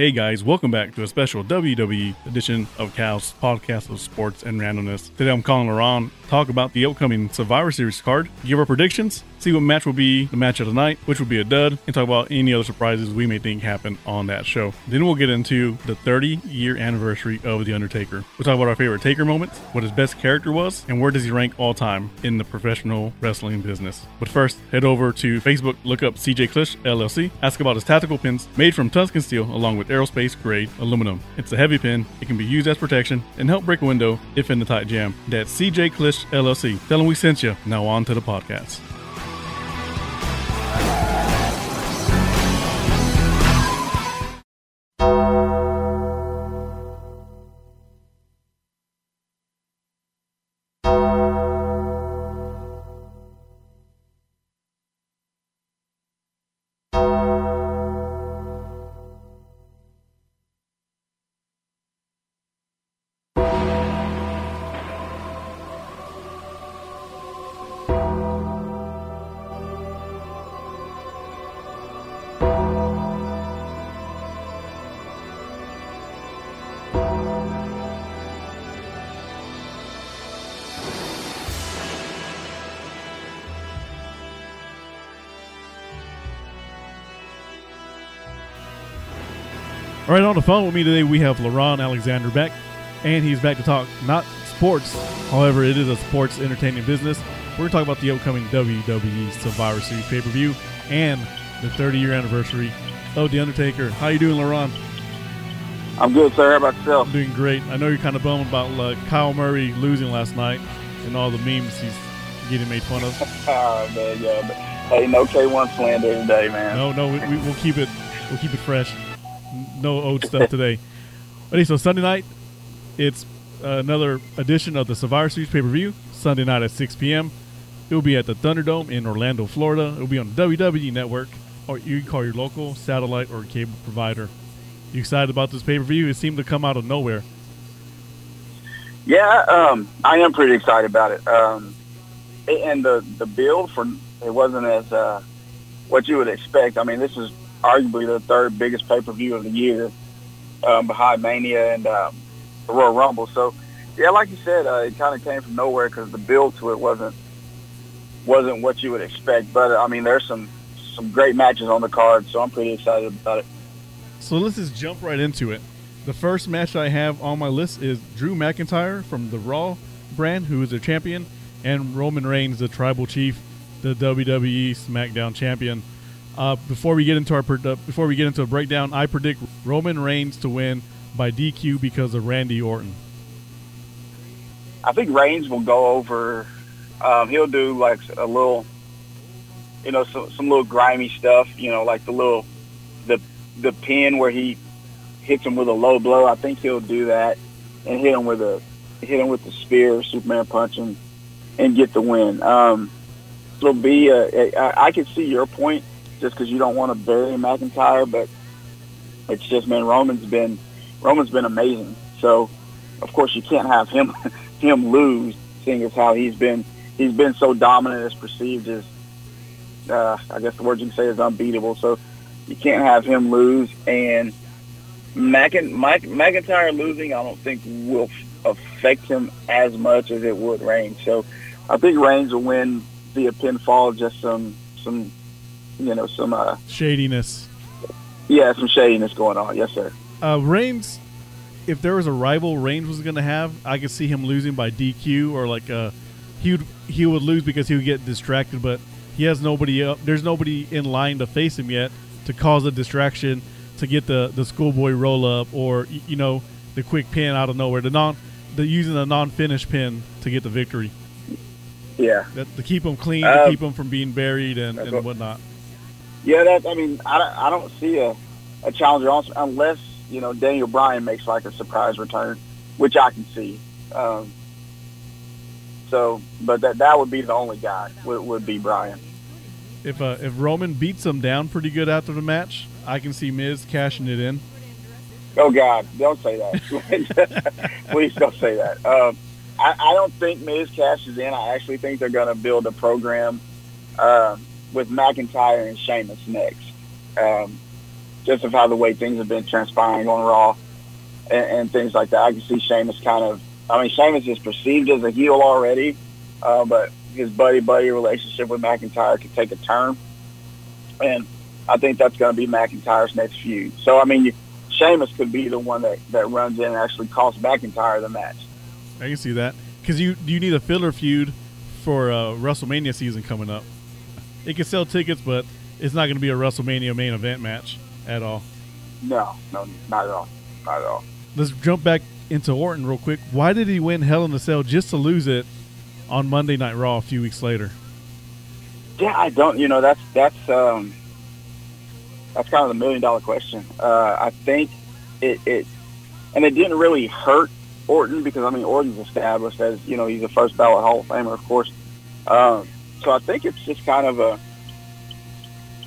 Hey guys, welcome back to a special WWE edition of Cal's podcast of sports and randomness. Today I'm calling around talk about the upcoming Survivor Series card, give our predictions, see what match will be the match of the night, which will be a dud, and talk about any other surprises we may think happen on that show. Then we'll get into the 30 year anniversary of The Undertaker. We'll talk about our favorite Taker moments, what his best character was, and where does he rank all time in the professional wrestling business. But first, head over to Facebook, look up CJ Klish LLC, ask about his tactical pins made from Tuscan steel along with aerospace grade aluminum. It's a heavy pin, it can be used as protection and help break a window if in the tight jam. That's CJ Klish LLC. Tell them we sent you. Now on to the podcast. Phone with me today, we have Laron Alexander back, and he's back to talk not sports. However, it is a sports entertainment business. We're going to talk about the upcoming WWE Survivor Series pay per view and the 30 year anniversary of The Undertaker. How you doing, Laron? I'm good, sir. How about yourself? I'm doing great. I know you're kind of bummed about uh, Kyler Murray losing last night and all the memes he's getting made fun of. oh, man, yeah. But, hey, no K1 slander today, man. No, no, we, we, we'll keep it. We'll keep it fresh no old stuff today. Okay, so Sunday night, it's another edition of the Survivor Series pay per view. Sunday night at 6 p.m. It will be at the Thunderdome in Orlando, Florida. It will be on the WWE Network, or you can call your local satellite or cable provider. You excited about this pay per view? It seemed to come out of nowhere. Yeah, um, I am pretty excited about it. Um, and the the build for it wasn't as uh, what you would expect. I mean, this is arguably the third biggest pay per view of the year, um, behind Mania and um, the Royal Rumble. So, yeah, like you said, uh, it kind of came from nowhere because the build to it wasn't wasn't what you would expect. But I mean, there's some some great matches on the card, so I'm pretty excited about it. So let's just jump right into it. The first match I have on my list is Drew McIntyre from the Raw brand, who is a champion, and Roman Reigns, the Tribal Chief, the WWE SmackDown champion. Uh, before we get into our uh, before we get into a breakdown, I predict Roman Reigns to win by DQ because of Randy Orton. I think Reigns will go over. Um, he'll do like a little, you know, some, some little grimy stuff. You know, like the little the the pin where he hits him with a low blow. I think he'll do that and hit him with a hit him with the spear, Superman punch, and and get the win. Um, it'll be. A, a, I, I can see your point just because you don't want to bury McIntyre, but it's just man, Roman's been Roman's been amazing. So of course you can't have him him lose, seeing as how he's been he's been so dominant as perceived as uh, I guess the word you can say is unbeatable. So you can't have him lose and McIn- Mike, McIntyre losing I don't think will affect him as much as it would Reigns. So I think Reigns will win via pinfall, just some some you know some uh, shadiness. Yeah, some shadiness going on. Yes, sir. Uh, Reigns, if there was a rival Reigns was going to have, I could see him losing by DQ or like uh, he would he would lose because he would get distracted, but he has nobody up. There's nobody in line to face him yet to cause a distraction to get the the schoolboy roll up or you know the quick pin out of nowhere. The non the using the non finish pin to get the victory. Yeah, that, to keep him clean, to uh, keep him from being buried and, and whatnot. Yeah, that I mean, I, I don't see a, a challenger unless you know Daniel Bryan makes like a surprise return, which I can see. Um, so, but that that would be the only guy would, would be Bryan. If uh, if Roman beats him down pretty good after the match, I can see Miz cashing it in. Oh God, don't say that. Please don't say that. Um, I, I don't think Miz cashes in. I actually think they're going to build a program. Um, with McIntyre and Sheamus next. Um, just of how the way things have been transpiring on Raw and, and things like that. I can see Sheamus kind of. I mean, Sheamus is perceived as a heel already, uh, but his buddy buddy relationship with McIntyre could take a turn, and I think that's going to be McIntyre's next feud. So I mean, Sheamus could be the one that, that runs in and actually costs McIntyre the match. I can see that because you you need a filler feud for uh, WrestleMania season coming up. It can sell tickets, but it's not going to be a WrestleMania main event match at all. No, no, not at all, not at all. Let's jump back into Orton real quick. Why did he win Hell in a Cell just to lose it on Monday Night Raw a few weeks later? Yeah, I don't. You know, that's that's um, that's kind of the million dollar question. Uh, I think it, it, and it didn't really hurt Orton because I mean Orton's established as you know he's a first ballot Hall of Famer, of course. Um, so I think it's just kind of a,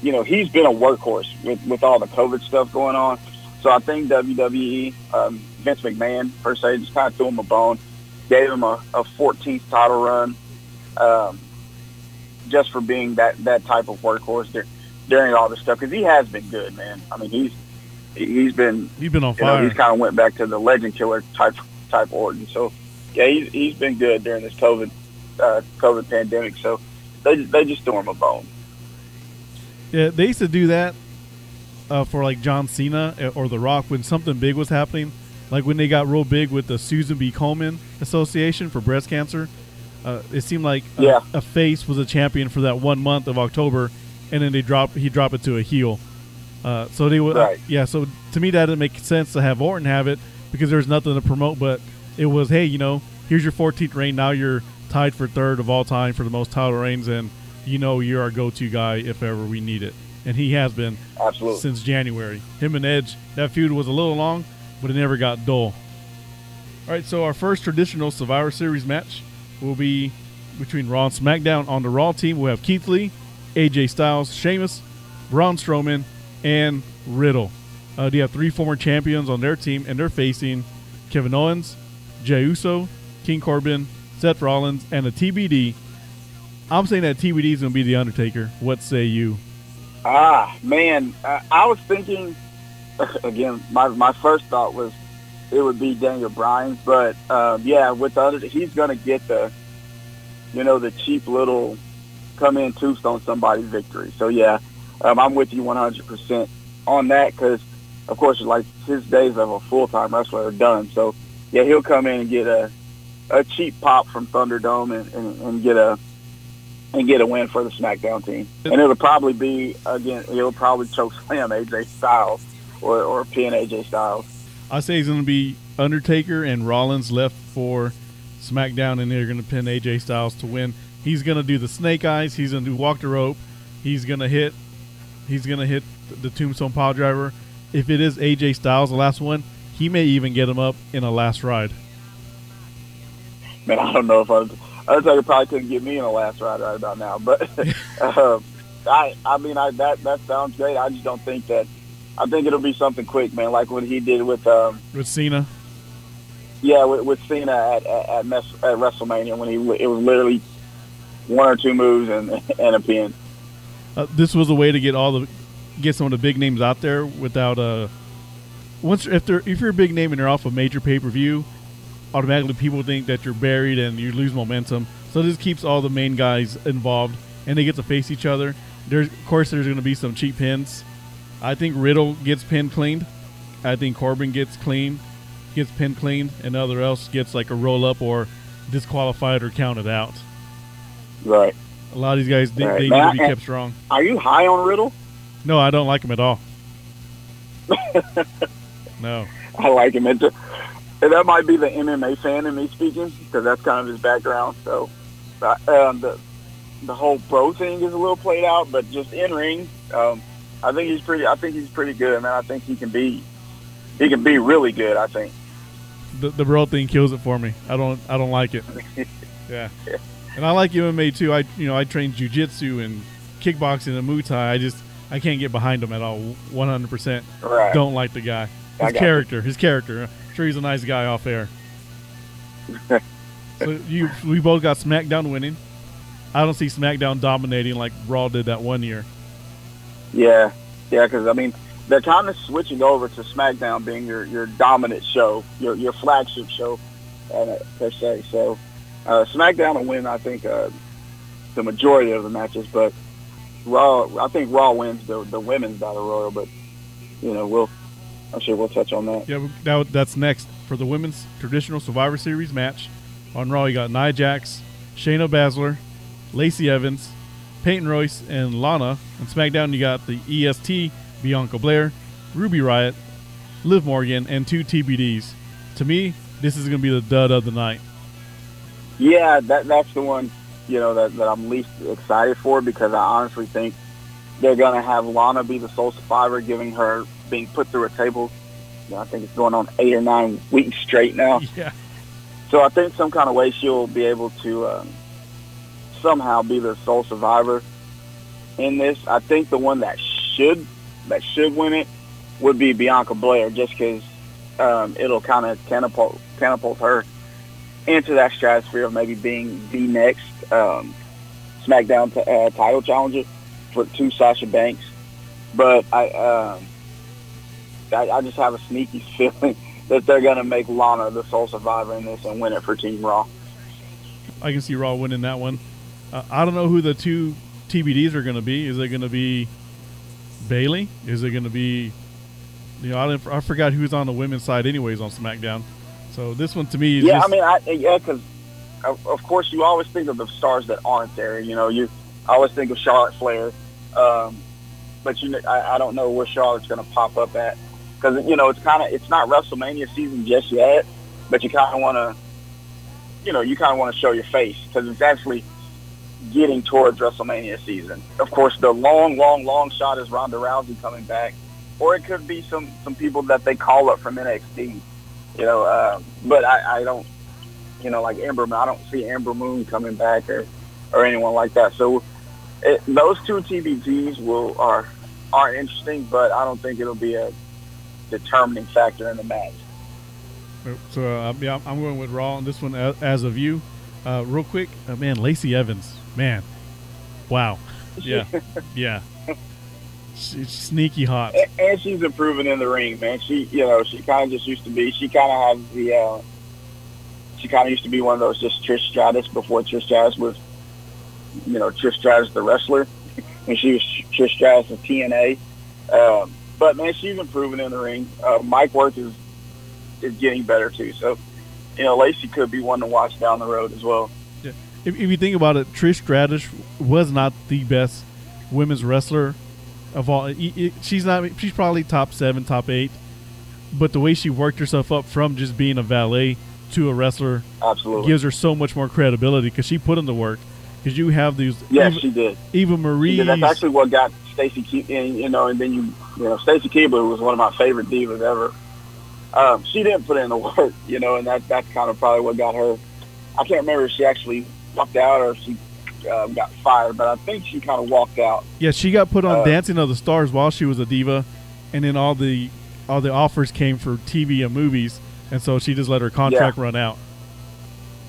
you know, he's been a workhorse with with all the COVID stuff going on. So I think WWE, um, Vince McMahon per se, just kind of threw him a bone, gave him a, a 14th title run, um, just for being that that type of workhorse there during all this stuff because he has been good, man. I mean, he's he's been he's been on fire. You know, he's kind of went back to the legend killer type type Orton. So yeah, he's he's been good during this COVID uh, COVID pandemic. So they they just threw him a bone. Yeah, they used to do that uh, for like John Cena uh, or The Rock when something big was happening, like when they got real big with the Susan G. Komen Association for breast cancer. Uh, it seemed like a, yeah. a face was a champion for that one month of October, and then they drop he drop it to a heel. Uh, so they would, right. yeah. So to me, that didn't make sense to have Orton have it because there's nothing to promote. But it was, hey, you know, here's your 14th reign. Now you're tied for third of all time for the most title reigns, and you know you're our go-to guy if ever we need it. And he has been Absolutely. since January. Him and Edge, that feud was a little long, but it never got dull. All right, so our first traditional Survivor Series match will be between Raw and SmackDown. On the Raw team, we'll have Keith Lee, AJ Styles, Sheamus, Braun Strowman, and Riddle. Uh, they have three former champions on their team, and they're facing Kevin Owens, Jey Uso, King Corbin, Seth Rollins, and a TBD. I'm saying that TBD is going to be The Undertaker. What say you? Ah, man. I was thinking, again, my, my first thought was it would be Daniel Bryan. But, uh, yeah, with the other, he's going to get the, you know, the cheap little come in tombstone somebody victory. So, yeah, um, I'm with you 100% on that because, of course, like his days of a full-time wrestler are done. So, yeah, he'll come in and get a, a cheap pop from Thunderdome and, and, and get a and get a win for the SmackDown team. And it'll probably be again, it'll probably choke slam AJ Styles or or pin AJ Styles. I say he's going to be Undertaker and Rollins left for SmackDown, and they're going to pin AJ Styles to win. He's going to do the snake eyes. He's going to do walk the rope. He's going to hit. He's going to hit the tombstone Piledriver. If it is AJ Styles, the last one, he may even get him up in a last ride. Man, I don't know if I. Undertaker probably couldn't get me in a last ride right about now, but um, I, I mean, I that that sounds great. I just don't think that. I think it'll be something quick, man, like what he did with um, with Cena. Yeah, with, with Cena at at, at, Mes, at WrestleMania when he it was literally one or two moves and and a pin. Uh, this was a way to get all the get some of the big names out there without uh once if they're if you're a big name and you're off a major pay per view, automatically people think that you're buried and you lose momentum. So this keeps all the main guys involved and they get to face each other. There's of course there's going to be some cheap pins. I think Riddle gets pin cleaned. I think Corbin gets clean, gets pin cleaned, and other else gets like a roll up or disqualified or counted out. Right. A lot of these guys they, right. they need to be kept strong. Are you high on Riddle? No, I don't like him at all. no. I like him. It's a, and that might be the MMA fan in me speaking because that's kind of his background. So um, the the whole bro thing is a little played out, but just in ring, um, I think he's pretty. I think he's pretty good, man. I think he can be he can be really good. I think the the bro thing kills it for me. I don't I don't like it. yeah. And I like MMA too. I you know I train jujitsu and kickboxing and Muay Thai. I just I can't get behind him at all. One hundred percent. Don't like the guy. His character. You. His character. Sure he's a nice guy off air. so you we both got SmackDown winning. I don't see SmackDown dominating like Raw did that one year. Yeah, yeah, because I mean, they're kind of switching over to SmackDown being your, your dominant show, your your flagship show, uh, per se. So uh, SmackDown will win, I think, uh, the majority of the matches, but Raw, I think Raw wins the the women's battle royal. But you know, we'll I'm sure we'll touch on that. Yeah, that, that's next for the women's traditional Survivor Series match. On Raw, you got Nia Jax, Shayna Baszler, Lacey Evans, Peyton Royce, and Lana. On SmackDown, you got the EST, Bianca Belair, Ruby Riott, Liv Morgan, and two TBDs. To me, this is going to be the dud of the night. Yeah, that that's the one you know that, that I'm least excited for because I honestly think they're going to have Lana be the sole survivor, giving her being put through a table. You know, I think it's going on eight or nine weeks straight now. Yeah. So I think some kind of way she'll be able to um, somehow be the sole survivor in this. I think the one that should that should win it would be Bianca Belair, just because um, it'll kind of catapult catapult her into that stratosphere of maybe being the next um, SmackDown t- uh, title challenger for to Sasha Banks. But I, um, I, I just have a sneaky feeling that they're going to make Lana the sole survivor in this and win it for Team Raw. I can see Raw winning that one. Uh, I don't know who the two TBDs are going to be. Is it going to be Bayley? Is it going to be you know I, I forgot who's on the women's side anyways on SmackDown. So this one to me is yeah. just, I mean, I, yeah, because of, of course you always think of the stars that aren't there. You know, you I always think of Charlotte Flair, um, but you I, I don't know where Charlotte's going to pop up at because you know it's kind of it's not WrestleMania season just yet, but you kind of want to, you know, you kind of want to show your face because it's actually getting towards WrestleMania season. Of course, the long, long, long shot is Ronda Rousey coming back, or it could be some some people that they call up from NXT. You know, uh, but I, I don't, you know, like Ember. I don't see Ember Moon coming back or or anyone like that. So it, those two TBDs will are are interesting, but I don't think it'll be a determining factor in the match. So uh, yeah, I'm going with Raw on this one as, of you. Uh, real quick, uh, man, Lacey Evans, man, wow, yeah, yeah, she's sneaky hot. And, and she's improving in the ring, man. She, you know, she kind of just used to be. She kind of has the. Uh, she kind of used to be one of those just Trish Stratus before Trish Stratus was, you know, Trish Stratus the wrestler, and she was Trish Stratus of TNA. Um, but man, she's improving in the ring. Uh, Mike Worth is is getting better too. So, you know, Lacey could be one to watch down the road as well. Yeah. If, if you think about it, Trish Stratus was not the best women's wrestler of all. It, it, she's not. She's probably top seven, top eight. But the way she worked herself up from just being a valet to a wrestler Absolutely. gives her so much more credibility because she put in the work. Because you have these. Yes, Eva, she did. Eva Marie. That's actually what got Stacy, Ke- and, you know, and then you, you know, Stacy Keibler was one of my favorite divas ever. Um, she didn't put in the work, you know, and that that's kind of probably what got her. I can't remember if she actually walked out or if she um, got fired, but I think she kind of walked out. Yeah, she got put on Uh, Dancing of the Stars while she was a diva, and then all the all the offers came for TV and movies, and so she just let her contract run out.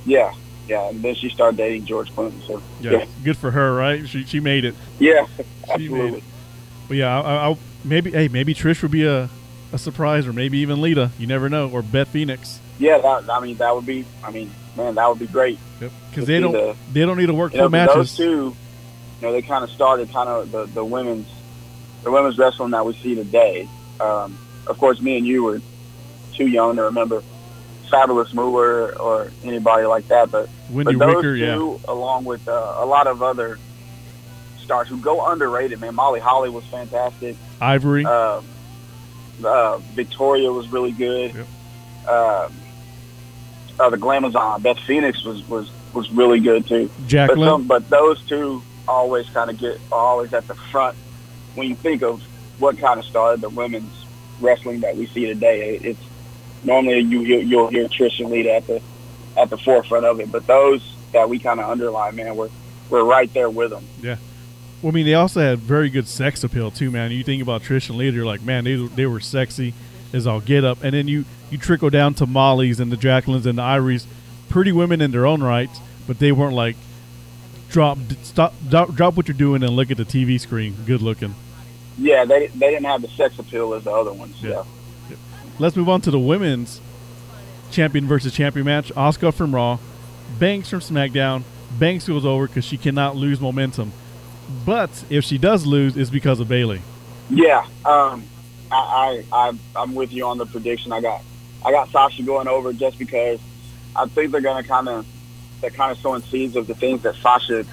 Yeah, yeah, and then she started dating George Clinton. So Yeah, yeah, good for her, right? She she made it. yeah, She made absolutely. it. But yeah, I, I, maybe hey maybe Trish would be a, a surprise, or maybe even Lita. You never know, or Beth Phoenix. Yeah, that, I mean that would be. I mean, man, that would be great. Because To they don't the- they don't need to work You know, matches. those two, you know, they kind of started kind of the, the women's the women's wrestling that we see today. Um, of course, me and you were too young to remember Fabulous Moolah or anybody like that, but Wendy but those Wicker, yeah, two, along with uh, a lot of other stars who go underrated, man. Molly Holly was fantastic. Ivory. Uh, uh, Victoria was really good. Yep. Um, uh, the Glamazon, Beth Phoenix was, was, was really good too. But, Jacqueline. some, but those two always kind of get always at the front when you think of what kind of started the women's wrestling that we see today. It, it's normally you you'll, you'll hear Trish and Lita at the at the forefront of it, but those that we kind of underline, man, we're we're right there with them. Yeah. Well, I mean, they also had very good sex appeal too, man. You think about Trish and Lita, you're like, man, they they were sexy as all get up, and then you you trickle down to Molly's and the Jacquelines and the Iries, pretty women in their own rights, but they weren't like drop stop drop, drop what you're doing and look at the TV screen, good looking. yeah, they they didn't have the sex appeal as the other ones. Yeah. yeah. Let's move on to the women's champion versus champion match. Asuka from Raw, Banks from SmackDown. Banks goes over because she cannot lose momentum. But if she does lose, it's because of Bayley. Yeah, um, I, I, I am with you on the prediction. I got I got Sasha going over just because I think they're to kind of they're kind of sowing seeds of the things that Sasha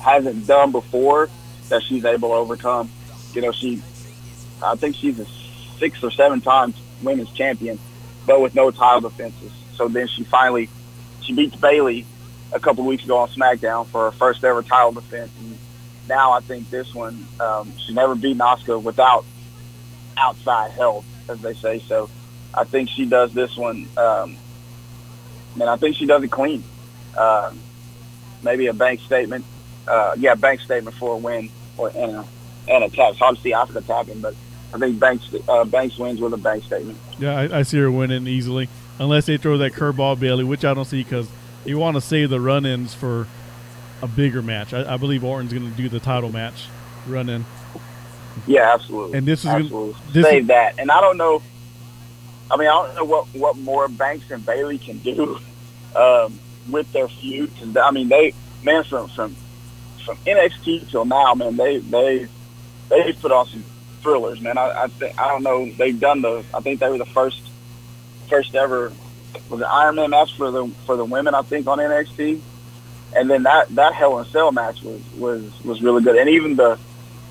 hasn't done before that she's able to overcome. You know, she I think she's a six or seven times women's champion, but with no title defenses. So then she finally she beats Bayley a couple weeks ago on SmackDown for her first ever title defense. And now I think this one um, she's never beat Asuka without outside help, as they say. So I think she does this one. Um, and I think she does it clean. Uh, maybe a bank statement. Uh, yeah, bank statement for a win or and a, and a tap. It's hard tapping, but I think Banks uh, Banks wins with a bank statement. Yeah, I, I see her winning easily, unless they throw that curveball Bayley, which I don't see because you want to save the run-ins for a bigger match. I, I believe Orton's going to do the title match run-in. Yeah, absolutely. And this is absolutely this save is, that. And I don't know. I mean, I don't know what what more Banks and Bayley can do um, with their feud. Cause I mean, they man from from from NXT till now, man, they they they put on some thrillers, man. I I think I don't know. They've done the. I think they were the first first ever was an Iron Man match for the for the women. I think on NXT, and then that that Hell in a Cell match was was was really good. And even the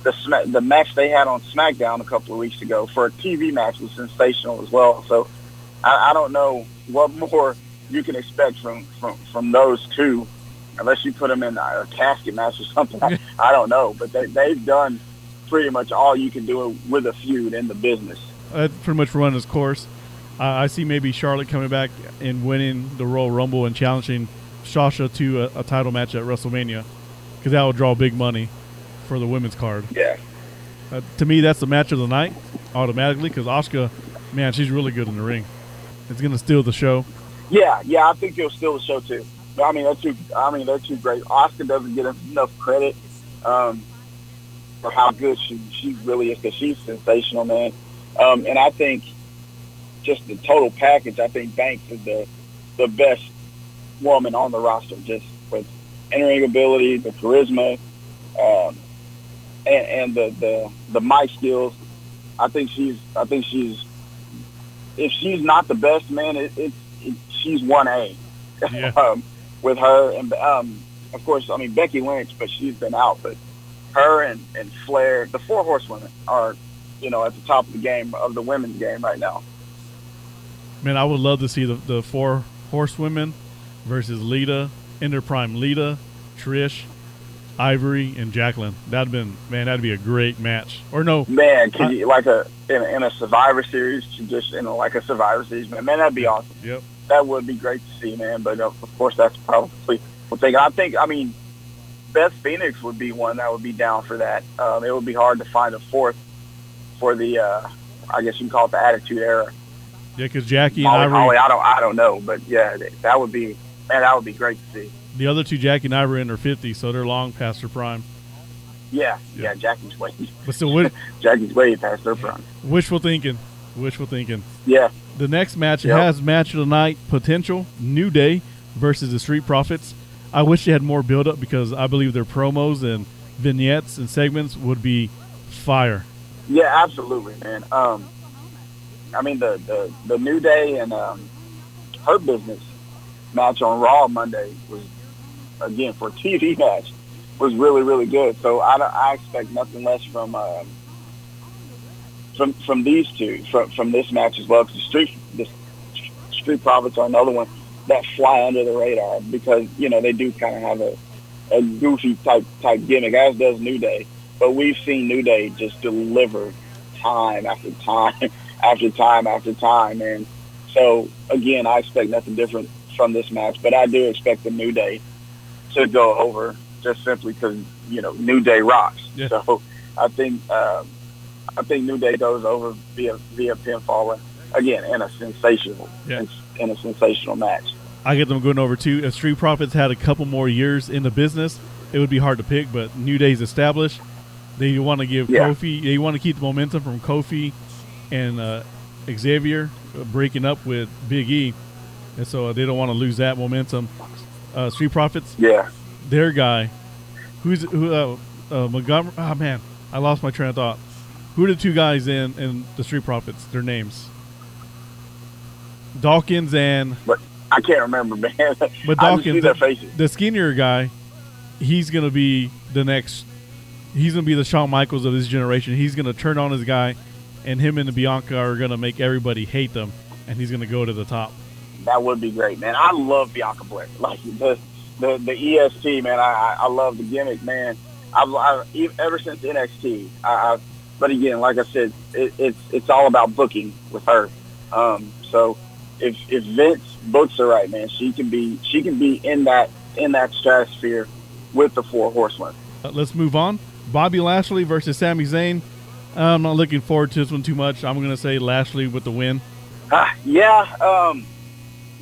the the match they had on SmackDown a couple of weeks ago for a TV match was sensational as well. So I, I don't know what more you can expect from from from those two, unless you put them in a casket match or something. I, I don't know, but they they've done pretty much all you can do with a feud in the business. That pretty much run its course. Uh, I see maybe Charlotte coming back and winning the Royal Rumble and challenging Sasha to a, a title match at WrestleMania because that would draw big money for the women's card. Yeah. Uh, to me, that's the match of the night automatically because Asuka, man, she's really good in the ring. It's going to steal the show. Yeah, yeah, I think it'll steal the show too. I mean, they're too. I mean, they're too great. Asuka doesn't get enough credit um, for how good she she really is because she's sensational, man. Um, and I think just the total package, I think Banks is the the best woman on the roster, just with entering ability, the charisma, um, and, and the, the the mic skills. I think she's I think she's if she's not the best man, it, it, it she's one A yeah. um, with her and um, of course I mean Becky Lynch, but she's been out. But her and and Flair, the four horsewomen are you know at the top of the game of the women's game right now. Man, I would love to see the, the four horsewomen versus Lita, Ender Prime Lita, Trish, Ivory, and Jacqueline. That'd been man, that'd be a great match. Or no, man, I, you like a in, a in, a Survivor Series, just in a, like a Survivor Series, man, man, that'd be awesome. Yep, that would be great to see, man. But of course, that's probably one thing. I think, I mean, Beth Phoenix would be one that would be down for that. Um, it would be hard to find a fourth for the, uh, I guess you can call it the Attitude Era. Yeah, because Jackie and Ivory. Holly, I don't, I don't know, but yeah, that would be, man, that would be great to see. The other two, Jackie and Ivory, in their 50s, so they're long past their prime. Yeah, yeah, yeah Jackie's way. But still, what, Jackie's way past their prime. Wishful thinking. Wishful thinking. Yeah. The next match yep. has match of the night potential. New Day versus the Street Profits. I wish they had more build up because I believe their promos and vignettes and segments would be fire. Yeah, absolutely, man. Um, I mean, the, the, the New Day and um, Hurt Business match on Raw Monday was, again, for a TV match, was really, really good. So I, I expect nothing less from um, from from these two, from from this match as well. Because the Street, the Street Profits are another one that fly under the radar because, you know, they do kind of have a, a goofy type type gimmick, as does New Day. But we've seen New Day just deliver time after time after time after time. And so, again, I expect nothing different from this match, but I do expect the New Day to go over just simply because, you know, New Day rocks. Yeah. So I think, um, I think New Day goes over via, via pinfall again in a sensational, yeah. in, in a sensational match. I get them going over too. If Street Profits had a couple more years in the business, it would be hard to pick, but New Day's established. They want to give Yeah. Kofi. They want to keep the momentum from Kofi and uh, Xavier uh, breaking up with Big E, and so they don't want to lose that momentum. Uh, Street Profits, Yeah. their guy, who's who? Uh, uh, Montgomery. Oh man, I lost my train of thought. Who are the two guys in in the Street Profits? Their names. Dawkins and But I can't remember, man. but I see Dawkins, their faces. the skinnier guy, he's gonna be the next. He's gonna be the Shawn Michaels of this generation. He's gonna turn on his guy, and him and the Bianca are gonna make everybody hate them, and he's gonna go to the top. That would be great, man. I love Bianca Belair. Like the the, the EST, man. I, I love the gimmick, man. I've, I've ever since NXT. I, I but again, like I said, it, it's it's all about booking with her. Um, so if if Vince books are right, man, she can be she can be in that in that stratosphere with the four horsemen. Uh, let's move on. Bobby Lashley versus Sami Zayn. I'm not looking forward to this one too much. I'm gonna say Lashley with the win. Ah, yeah, um,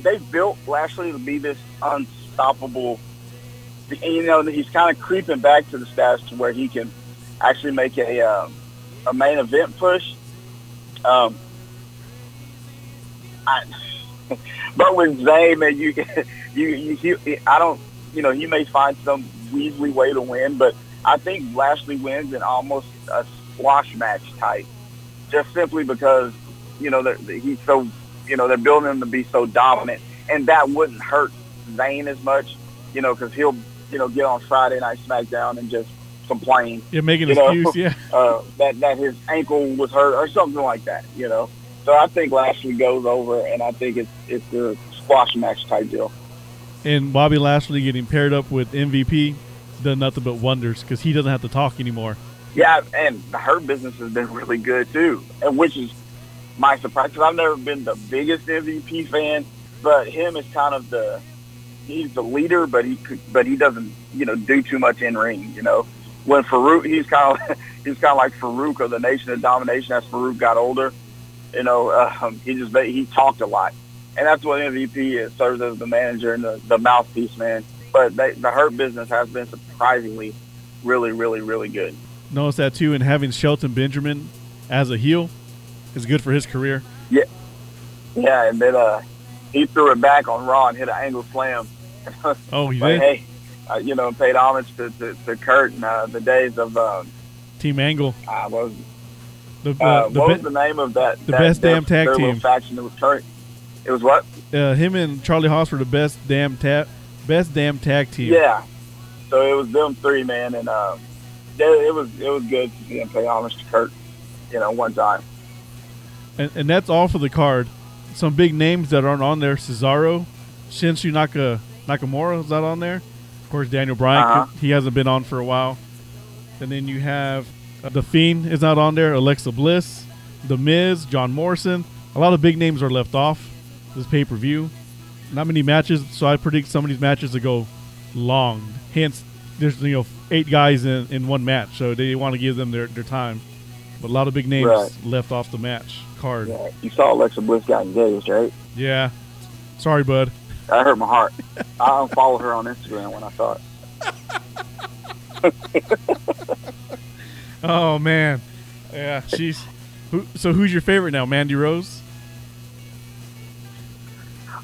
they built Lashley to be this unstoppable. You know, he's kind of creeping back to the status to where he can actually make a um, a main event push. Um, I, but with man, you you you he, I don't, you know, he may find some weaselly way to win, but I think Lashley wins in almost a squash match type, just simply because you know, they're, he's so, you know, they're building him to be so dominant, and that wouldn't hurt Zayn as much, you know, because he'll, you know, get on Friday Night SmackDown and just complain Yeah, an You know, excuse. Yeah, uh, that that his ankle was hurt or something like that, you know. So I think Lashley goes over, and I think it's it's a squash match type deal. and Bobby Lashley getting paired up with MVP done nothing but wonders because he doesn't have to talk anymore. Yeah, and Hurt Business has been really good too, and which is my surprise because I've never been the biggest MVP fan, but him is kind of the he's the leader, but he could, but he doesn't you know do too much in ring. You know, when Farouk he's kind of he's kind of like Farouk of the Nation of Domination as Farouk got older. You know, um, he just he talked a lot, and that's what MVP is. Serves as the manager and the, the mouthpiece, man. But they, the Hurt business has been surprisingly, really, really, really good. Notice that too, and having Shelton Benjamin as a heel is good for his career. Yeah, yeah, and then uh, he threw it back on Raw and hit an angle slam. Oh, he like, did. hey, uh, you know, paid homage to, to, to Kurt and uh, the days of um, Team Angle, uh, what was, the uh, uh, the what be- was the name of that? the that- best damn tag their team. faction that was Kurt. It was what? uh, him and Charlie Haas were the best damn tag, best damn tag team. Yeah. So it was them three, man, and um, yeah, it was it was good to see them pay homage to Kurt. You know, one time. and, and that's all for the card. Some big names that aren't on there: Cesaro, Shinsu Naka, Nakamura is not on there. Of course, Daniel Bryan. Uh-huh. He hasn't been on for a while. And then you have uh, the Fiend is not on there. Alexa Bliss, The Miz, John Morrison. A lot of big names are left off this pay per view. Not many matches, so I predict some of these matches to go long. Hence, there's you know eight guys in, in one match, so they want to give them their, their time. But a lot of big names Right. left off the match card. Yeah. You saw Alexa Bliss got engaged, right? Yeah. Sorry, bud. That hurt my heart. I unfollowed her on Instagram when I saw it. Oh man. Yeah, she's. Who, so who's your favorite now, Mandy Rose?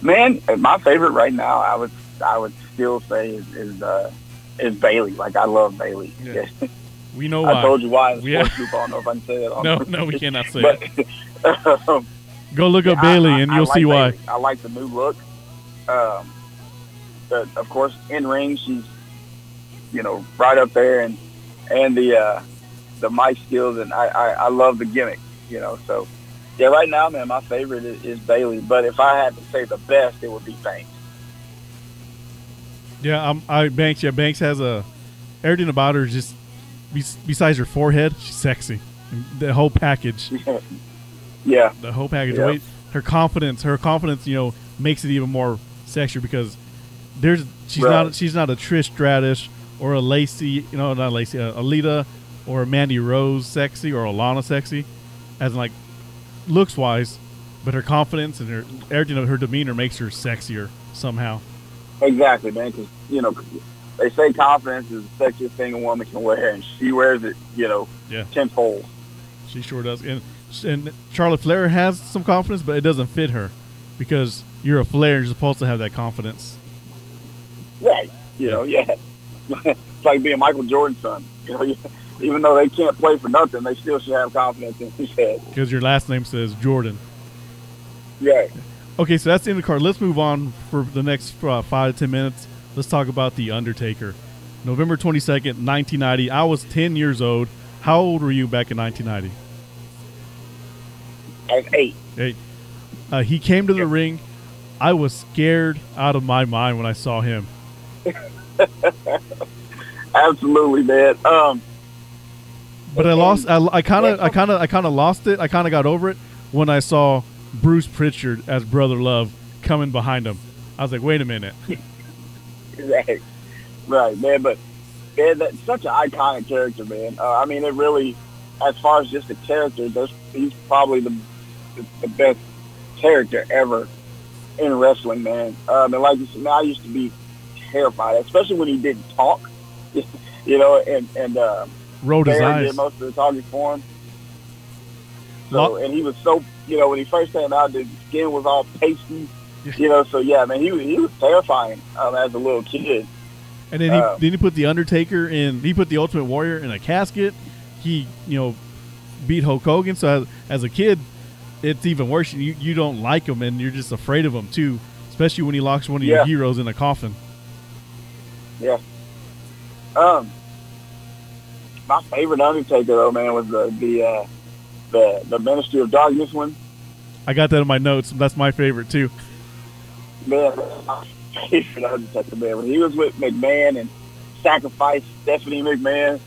Man, my favorite right now, I would I would still say is is, uh, is Bayley. Like I love Bayley. Yeah. We know I why. told you why We Yeah. sports group. I don't know if I can say that. On No, no, we cannot say but, it. um, Go look up I- Bayley, I- and I you'll like see why. Bayley. I like the new look. Um, but of course, in ring, she's you know right up there, and and the uh, the mic skills, and I, I I love the gimmick. You know, so yeah, right now, man, my favorite is, is Bayley. But if I had to say the best, it would be Banks. Yeah, um, I Banks. Yeah, Banks has a everything about her is just besides her forehead, she's sexy. The whole package, yeah, the whole package. Yeah. Wait, her confidence, her confidence, you know, makes it even more sexy because there's she's Right. not she's not a Trish Stratus or a Lacey, you know, not Lacey, uh, Alita or Mandy Rose sexy or Alana sexy, as in like looks wise, but her confidence and her everything of her demeanor makes her sexier somehow. exactly, man. Because you know, they say confidence is the sexiest thing a woman can wear, and she wears it, you know, Yeah. tenfold. She sure does. And and Charlotte Flair has some confidence, but it doesn't fit her because you're a Flair. You're supposed to have that confidence. Right. You know, yeah. it's like being Michael Jordan's son. You know, even though they can't play for nothing, they still should have confidence in his head. Because your last name says Jordan. Yeah. Okay, so that's the end of the card. Let's move on for the next uh, five to ten minutes. Let's talk about the Undertaker. November twenty second, nineteen ninety. I was ten years old. How old were you back in nineteen ninety? I was eight. Hey, uh, he came to the ring. I was scared out of my mind when I saw him. Absolutely, man. Um, But I lost. I kind of, I kind of, I kind of lost it. I kind of got over it when I saw Bruce Pritchard as Brother Love coming behind him. I was like, wait a minute. right. Right, man. But man, that's such an iconic character, man. Uh, I mean, it really, as far as just a character, he's probably the the best character ever in wrestling, man. Um, and like you said, man, I used to be terrified, especially when he didn't talk. you know, and and uh, Rolled his eyes. did most of the talking for him. So, and he was so, you know, when he first came out, the skin was all pasty. You know, so yeah, man, he was he was terrifying um, as a little kid. And then he Uh, then he put the Undertaker in. He put the Ultimate Warrior in a casket. He you know beat Hulk Hogan. So as, as a kid, it's even worse. You you don't like him and you're just afraid of him too. Especially when he locks one of your heroes in a coffin. Yeah. Um, my favorite Undertaker though, man, was the the uh, the the Ministry of Darkness one. I got that in my notes. That's my favorite too. Man, my favorite Undertaker man when he was with McMahon and sacrificed Stephanie McMahon,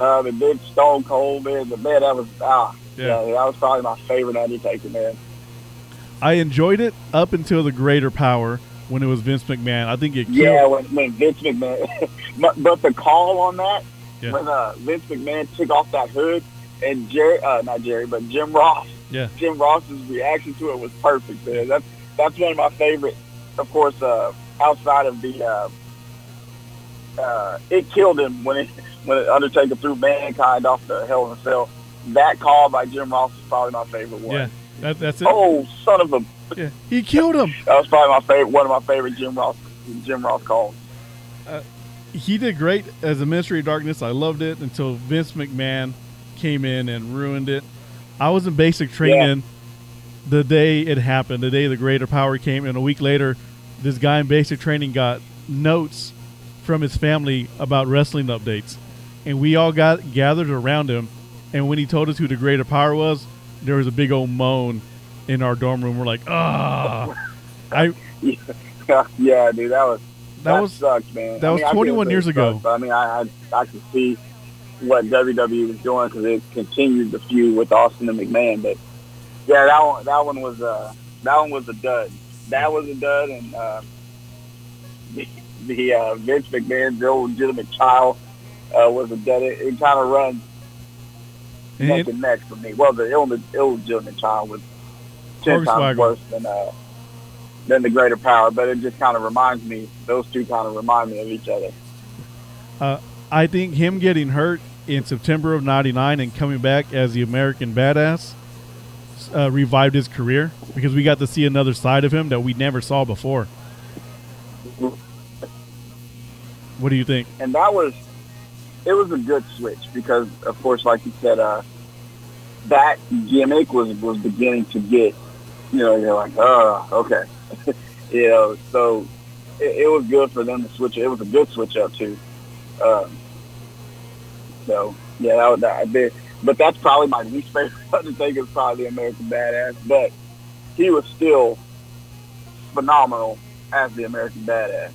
um, and then Stone Cold man. But man, that was ah, Yeah. yeah, that was probably my favorite Undertaker man. I enjoyed it up until the Greater Power when it was Vince McMahon. I think it killed. Yeah, when, when Vince McMahon, but, but the call on that Yeah. when uh, Vince McMahon took off that hood and Jerry, uh, not Jerry, but Jim Ross, Yeah. Jim Ross's reaction to it was perfect. Man. That's that's one of my favorite. Of course, uh, outside of the, uh, uh, it killed him when it when Undertaker threw Mankind off the Hell in a Cell. That call by Jim Ross is probably my favorite one. Yeah. That, that's it. Oh, son of a! Yeah. He killed him. That was probably my favorite. One of my favorite Jim Ross Jim Ross calls. He did great as a Ministry of Darkness. I loved it until Vince McMahon came in and ruined it. I was in basic training the day it happened, the day the Greater Power came, and a week later, this guy in basic training got notes from his family about wrestling updates, and we all got gathered around him. And when he told us who the Greater Power was, there was a big old moan in our dorm room. We're like, ah, I Yeah, yeah, dude, that was that that, was sucks, man. that was I get 21 years ago. sucks, I mean, I I, I could see what WWE was doing because it continued the feud with Austin and McMahon. But yeah, that one that one was uh that one was a dud. That was a dud, and uh, the, the uh, Vince McMahon's illegitimate child uh, was a dud. It, it kind of runs And neck it- and neck for me. Well, the Ill- illegitimate child was ten times worse than uh, than the greater power, but it just kind of reminds me. Those two kind of remind me of each other. Uh, I think him getting hurt in September of '99 and coming back as the American Badass uh, revived his career because we got to see another side of him that we never saw before. What do you think? and that was it was a good switch because of course like you said uh that gimmick was was beginning to get you know you're like oh okay you know so it, it was good for them to switch it was a good switch up too um so yeah that, was- that I did but that's probably my least favorite Undertaker is probably the American Badass but he was still phenomenal as the American Badass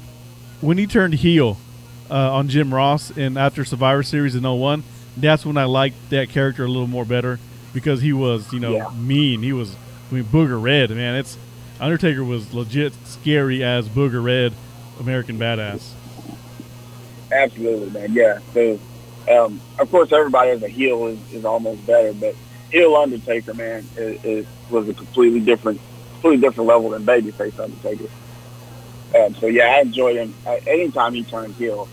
When he turned heel uh, on Jim Ross and after Survivor Series in 01, that's when I liked that character a little more better because he was, you know, Yeah. mean. He was, I mean, Booger Red, man. It's Undertaker was legit scary as Booger Red, American Badass. Absolutely, man. Yeah. So, um, of course, everybody as a heel is, is almost better, but heel Undertaker, man, is, was a completely different, completely different level than babyface Undertaker. Um, so yeah, I enjoyed him. Anytime he turned heel,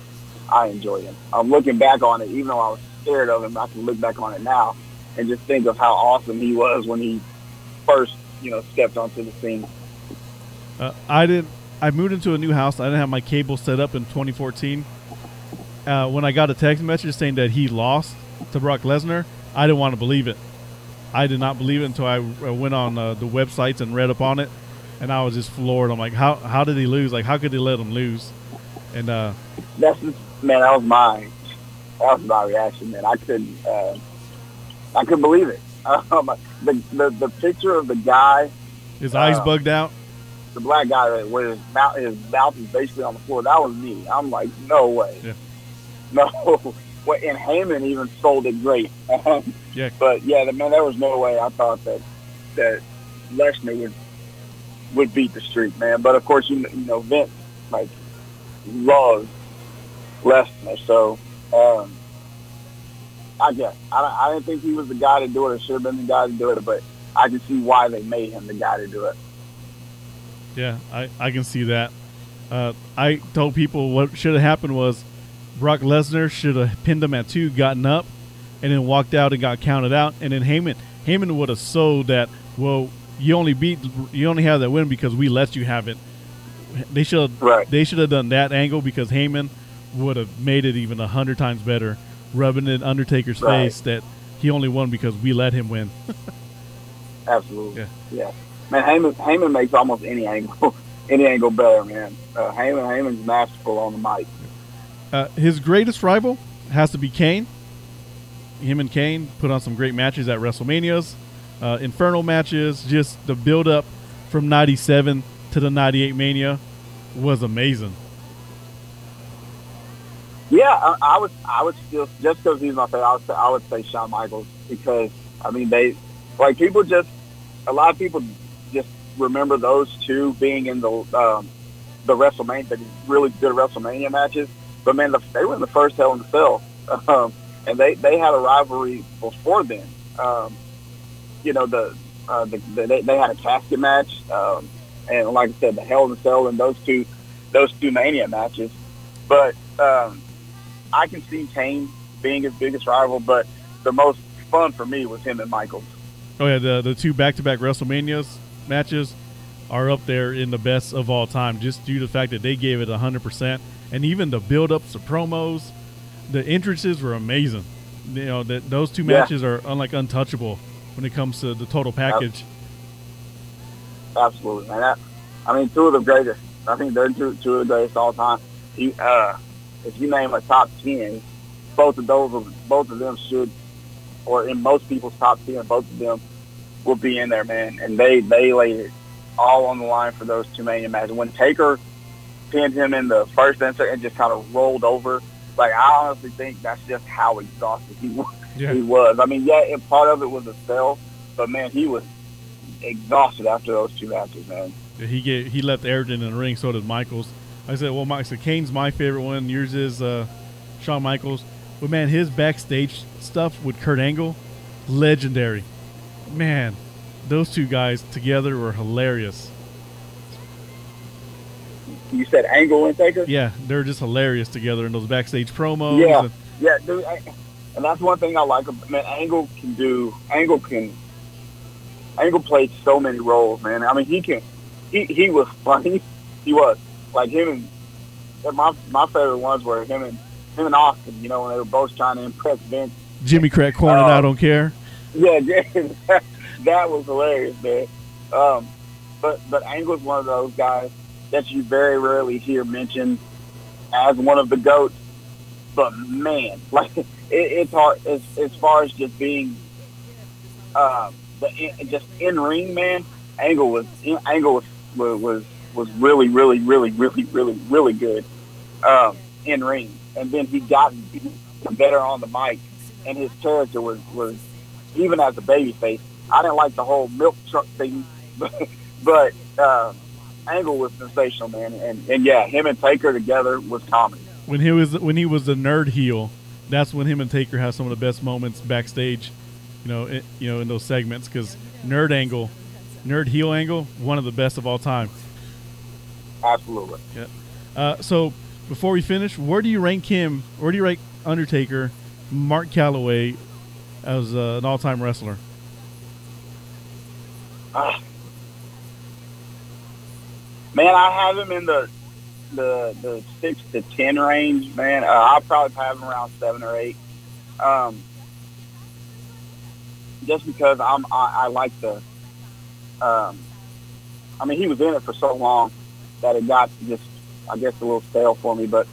I enjoy him. I'm looking back on it, even though I was scared of him, I can look back on it now and just think of how awesome he was when he first, you know, stepped onto the scene. Uh, I didn't. I moved into a new house. I didn't have my cable set up in 2014. Uh, when I got a text message saying that he lost to Brock Lesnar, I didn't want to believe it. I did not believe it until I went on uh, the websites and read up on it, and I was just floored. I'm like, how how did he lose? Like, how could they let him lose? And uh, that's just, man, that was my that was my reaction, man. I couldn't uh, I couldn't believe it. Um, the, the the picture of the guy, his eyes uh, bugged out. The black guy where his mouth his mouth is basically on the floor. That was me. I'm like, no way, yeah. no. Well, and Heyman even sold it great. Um, yeah. But yeah, the, man, there was no way I thought that that Lesnar would would beat the streak, man. But of course, you you know Vince like loves Lesnar, so um, I guess I, I didn't think he was the guy to do it. Or should have been the guy to do it, but I can see why they made him the guy to do it. Yeah, I I can see that. Uh, I told people what should have happened was Brock Lesnar should have pinned him at two, gotten up, and then walked out and got counted out. And then Heyman, Heyman would have sold that. Well, you only beat, you only have that win because we let you have it. They should, right. they should have done that angle because Heyman would have made it even a hundred times better, rubbing in Undertaker's right. face that he only won because we let him win. Absolutely. Yeah. yeah. Man, Heyman, Heyman makes almost any angle, any angle better, man. Uh, Heyman, Heyman's masterful on the mic. Uh, his greatest rival has to be Kane. Him and Kane put on some great matches at WrestleManias, uh, Inferno matches. Just the build up from '97 to the '98 Mania was amazing. Yeah, I, I would I would still just because he's my favorite. I would say, I would say Shawn Michaels because I mean they like people just a lot of people just remember those two being in the um, the WrestleMania the really good WrestleMania matches but man, the, they were in the first Hell in the Cell, um, and they they had a rivalry before then. Um, you know, the, uh, the, the they, they had a casket match, um, and like I said, the Hell in the Cell and those two those two Mania matches. But um, I can see Kane being his biggest rival, but the most fun for me was him and Michaels. Oh yeah, the the two back to back WrestleManias matches are up there in the best of all time, just due to the fact that they gave it hundred percent and even the build-ups, the promos, the entrances were amazing. You know that those two matches yeah. are unlike untouchable when it comes to the total package. Absolutely, man. That, I mean, two of the greatest. I think they're two, two of the greatest all time. You, uh, if you name a top ten, both of those, both of them should, or in most people's top ten, both of them will be in there, man. And they they laid it all on the line for those two Mania matches. When Taker pinned him in the first insert and just kind of rolled over. Like I honestly think that's just how exhausted he was. Yeah. He was. I mean, yeah, and part of it was a spell, but man, he was exhausted after those two matches, man. He get he left Ayrton in the ring. So did Michaels. I said, well, Mike, so Kane's my favorite one. Yours is uh, Shawn Michaels. But man, his backstage stuff with Kurt Angle, legendary. Man, those two guys together were hilarious you said Angle and Taker. Yeah, they're just hilarious together in those backstage promos. Yeah, and, yeah, dude, and that's one thing I like. About man, Angle can do. Angle can. Angle played so many roles, man. I mean, he can. He he was funny. He was like him and my my favorite ones were him and him and Austin. You know, when they were both trying to impress Vince. Jimmy Crack corner, um, I don't care. Yeah, that was hilarious, man. Um, but but Angle's one of those guys that you very rarely hear mentioned as one of the goats. But man, like it, it's hard as as far as just being uh, the just in ring man. Angle was Angle was was was really really really really really really good um, in ring, and then he got better on the mic, and his character was was even as a baby face. I didn't like the whole milk truck thing, but, but uh, Angle was sensational, man, and and yeah, him and Taker together was comedy. When he was when he was the nerd heel, that's when him and Taker have some of the best moments backstage. You know, you know, in those segments because nerd angle, nerd heel angle, one of the best of all time. Absolutely. Yeah. Uh, so before we finish, where do you rank him? Where do you rank Undertaker, Mark Calaway, as uh, an all-time wrestler? Uh, man, I have him in the the the six to ten range. Man, uh, I'll probably have him around seven or eight. Um, just because I'm I, I like the. Um, I mean, he was in it for so long that it got just, I guess, a little stale for me. But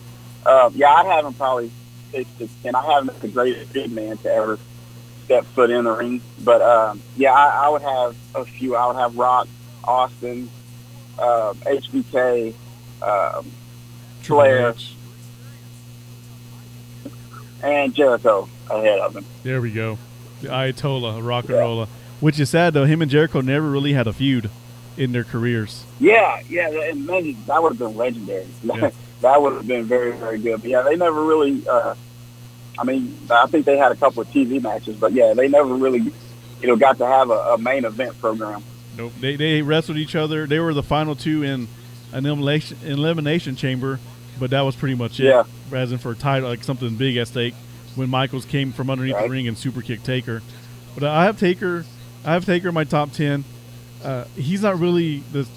uh, yeah, I'd have him probably six to ten. I have him as the greatest big man to ever step foot in the ring. But um, yeah, I, I would have a few. I would have Rock, Austin, uh, HBK, um, Flair, and Jericho ahead of him. There we go. The Ayatollah, Rock and yeah. Rolla. Which is sad though. Him and Jericho never really had a feud in their careers. Yeah, yeah, and that would have been legendary. Yeah. that would have been very, very good. But yeah, they never really. Uh, I mean, I think they had a couple of TV matches, but yeah, they never really, you know, got to have a, a main event program. Nope. They they wrestled each other. They were the final two in an elimination elimination chamber, but that was pretty much it. Yeah. As in for a title, like something big at stake. When Michaels came from underneath right. the ring and super kicked Taker, but I have Taker. I have Taker in my top ten. Uh, he's not really the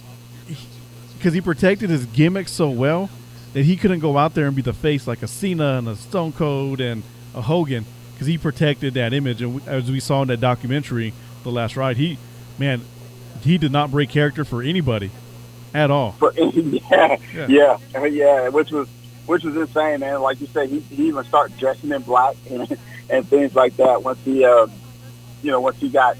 because he, he protected his gimmick so well that he couldn't go out there and be the face like a Cena and a Stone Cold and a Hogan because he protected that image. And we, as we saw in that documentary, The Last Ride, he man, he did not break character for anybody at all. But, yeah, yeah, yeah, yeah, which was which was insane, man. Like you said, he, he even started dressing in black and, and things like that once he, uh, you know, once he got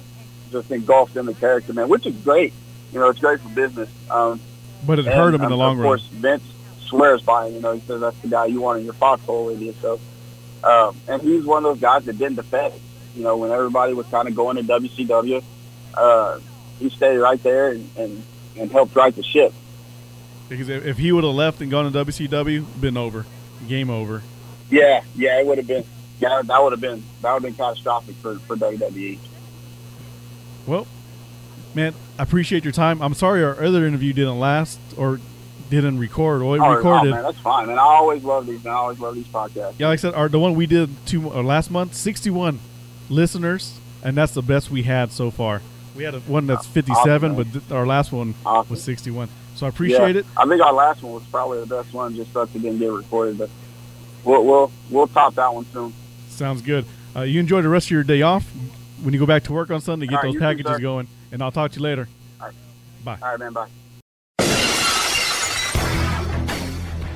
just engulfed in the character, man, which is great. You know, it's great for business. Um, but it and, hurt him in the um, long run. Of course, Vince swears by him. You know, he says that's the guy you want in your foxhole with you. So, um, and he's one of those guys that didn't defect. You know, when everybody was kind of going to WCW, uh, he stayed right there and, and, and helped right the ship. Because if he would have left and gone to WCW, been over, game over. Yeah, yeah, it would have been. Yeah, that would have been that would have been catastrophic for for WWE. Well, man, I appreciate your time. I'm sorry our other interview didn't last or didn't record. Well, it oh, recorded. Oh, man, that's fine, man. I always love these. Man. I always love these podcasts. Yeah, like I said, our the one we did two or last month, 61 listeners, and that's the best we had so far. We had a, one that's 57, awesome, but th- our last one awesome. was 61. So I appreciate yeah, it. I think our last one was probably the best one, just such it didn't get recorded, but we'll we'll we'll top that one soon. Sounds good. Uh, you enjoy the rest of your day off when you go back to work on Sunday, get those packages too, going, and I'll talk to you later. All right. Bye. All right, man. Bye.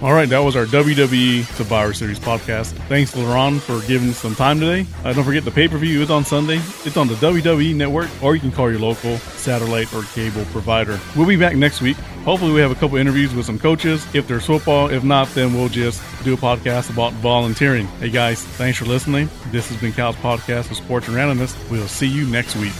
All right, that was our WWE Survivor Series podcast. Thanks, LeRon, for giving us some time today. Uh, don't forget the pay per view is on Sunday. It's on the WWE Network, or you can call your local satellite or cable provider. We'll be back next week. Hopefully, we have a couple interviews with some coaches. If there's football, if not, then we'll just do a podcast about volunteering. Hey, guys, thanks for listening. This has been Cal's podcast of Sports and Randomness. We'll see you next week.